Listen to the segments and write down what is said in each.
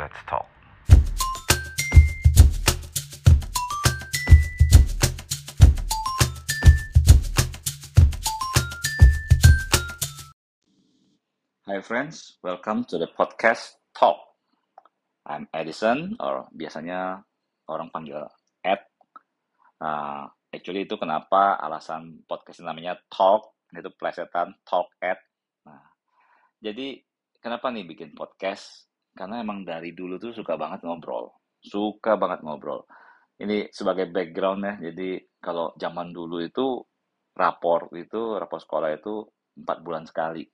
Let's talk. Hi friends, welcome to the podcast Talk. I'm Edison, or biasanya orang panggil Ed. Uh, actually itu kenapa alasan podcast namanya Talk, itu plesetan Talk Ed. Nah, jadi kenapa nih bikin podcast? Karena emang dari dulu tuh suka banget ngobrol, suka banget ngobrol. Ini sebagai background ya, jadi kalau zaman dulu itu rapor itu, rapor sekolah itu empat bulan sekali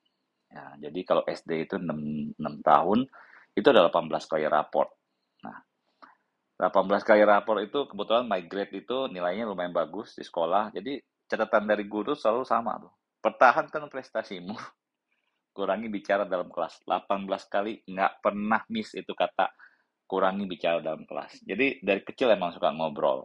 Ya, jadi kalau SD itu 6, 6 tahun, itu ada 18 kali raport. Nah, 18 kali rapor itu kebetulan my grade itu nilainya lumayan bagus di sekolah. Jadi catatan dari guru selalu sama tuh. Pertahankan prestasimu. Kurangi bicara dalam kelas. 18 kali nggak pernah miss itu kata kurangi bicara dalam kelas. Jadi dari kecil emang suka ngobrol.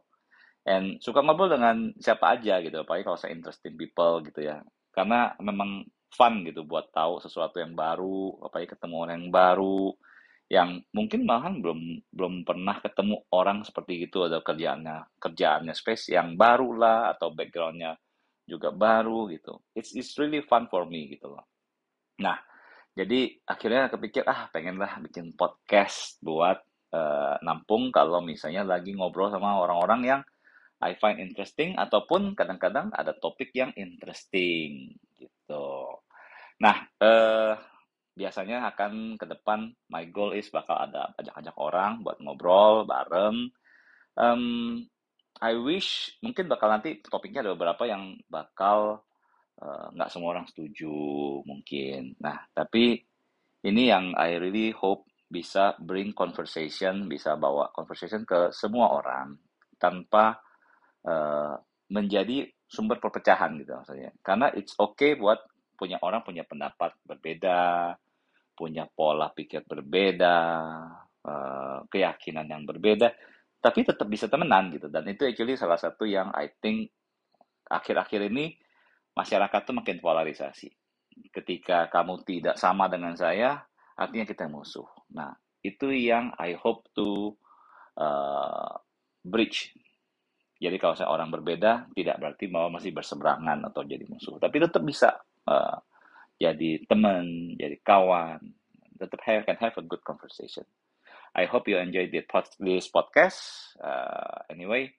And suka ngobrol dengan siapa aja gitu. Apalagi kalau saya interesting people gitu ya. Karena memang fun gitu buat tahu sesuatu yang baru, apalagi ketemu orang yang baru, yang mungkin malahan belum belum pernah ketemu orang seperti itu ada kerjaannya kerjaannya space yang baru lah atau backgroundnya juga baru gitu. It's it's really fun for me gitu loh. Nah, jadi akhirnya kepikir ah pengenlah bikin podcast buat uh, nampung kalau misalnya lagi ngobrol sama orang-orang yang I find interesting ataupun kadang-kadang ada topik yang interesting gitu. Nah, eh, biasanya akan ke depan my goal is bakal ada ajak-ajak orang buat ngobrol bareng. Um, I wish mungkin bakal nanti topiknya ada beberapa yang bakal nggak uh, semua orang setuju mungkin. Nah, tapi ini yang I really hope bisa bring conversation, bisa bawa conversation ke semua orang tanpa uh, menjadi sumber perpecahan gitu maksudnya. Karena it's okay buat punya orang punya pendapat berbeda, punya pola pikir berbeda, uh, keyakinan yang berbeda, tapi tetap bisa temenan gitu. Dan itu actually salah satu yang I think akhir-akhir ini masyarakat tuh makin polarisasi. Ketika kamu tidak sama dengan saya, artinya kita musuh. Nah, itu yang I hope to uh, bridge jadi kalau saya orang berbeda, tidak berarti bahwa masih berseberangan atau jadi musuh. Tapi tetap bisa uh, jadi teman, jadi kawan. Tetap have, can have a good conversation. I hope you enjoy this podcast. Uh, anyway,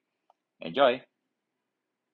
enjoy.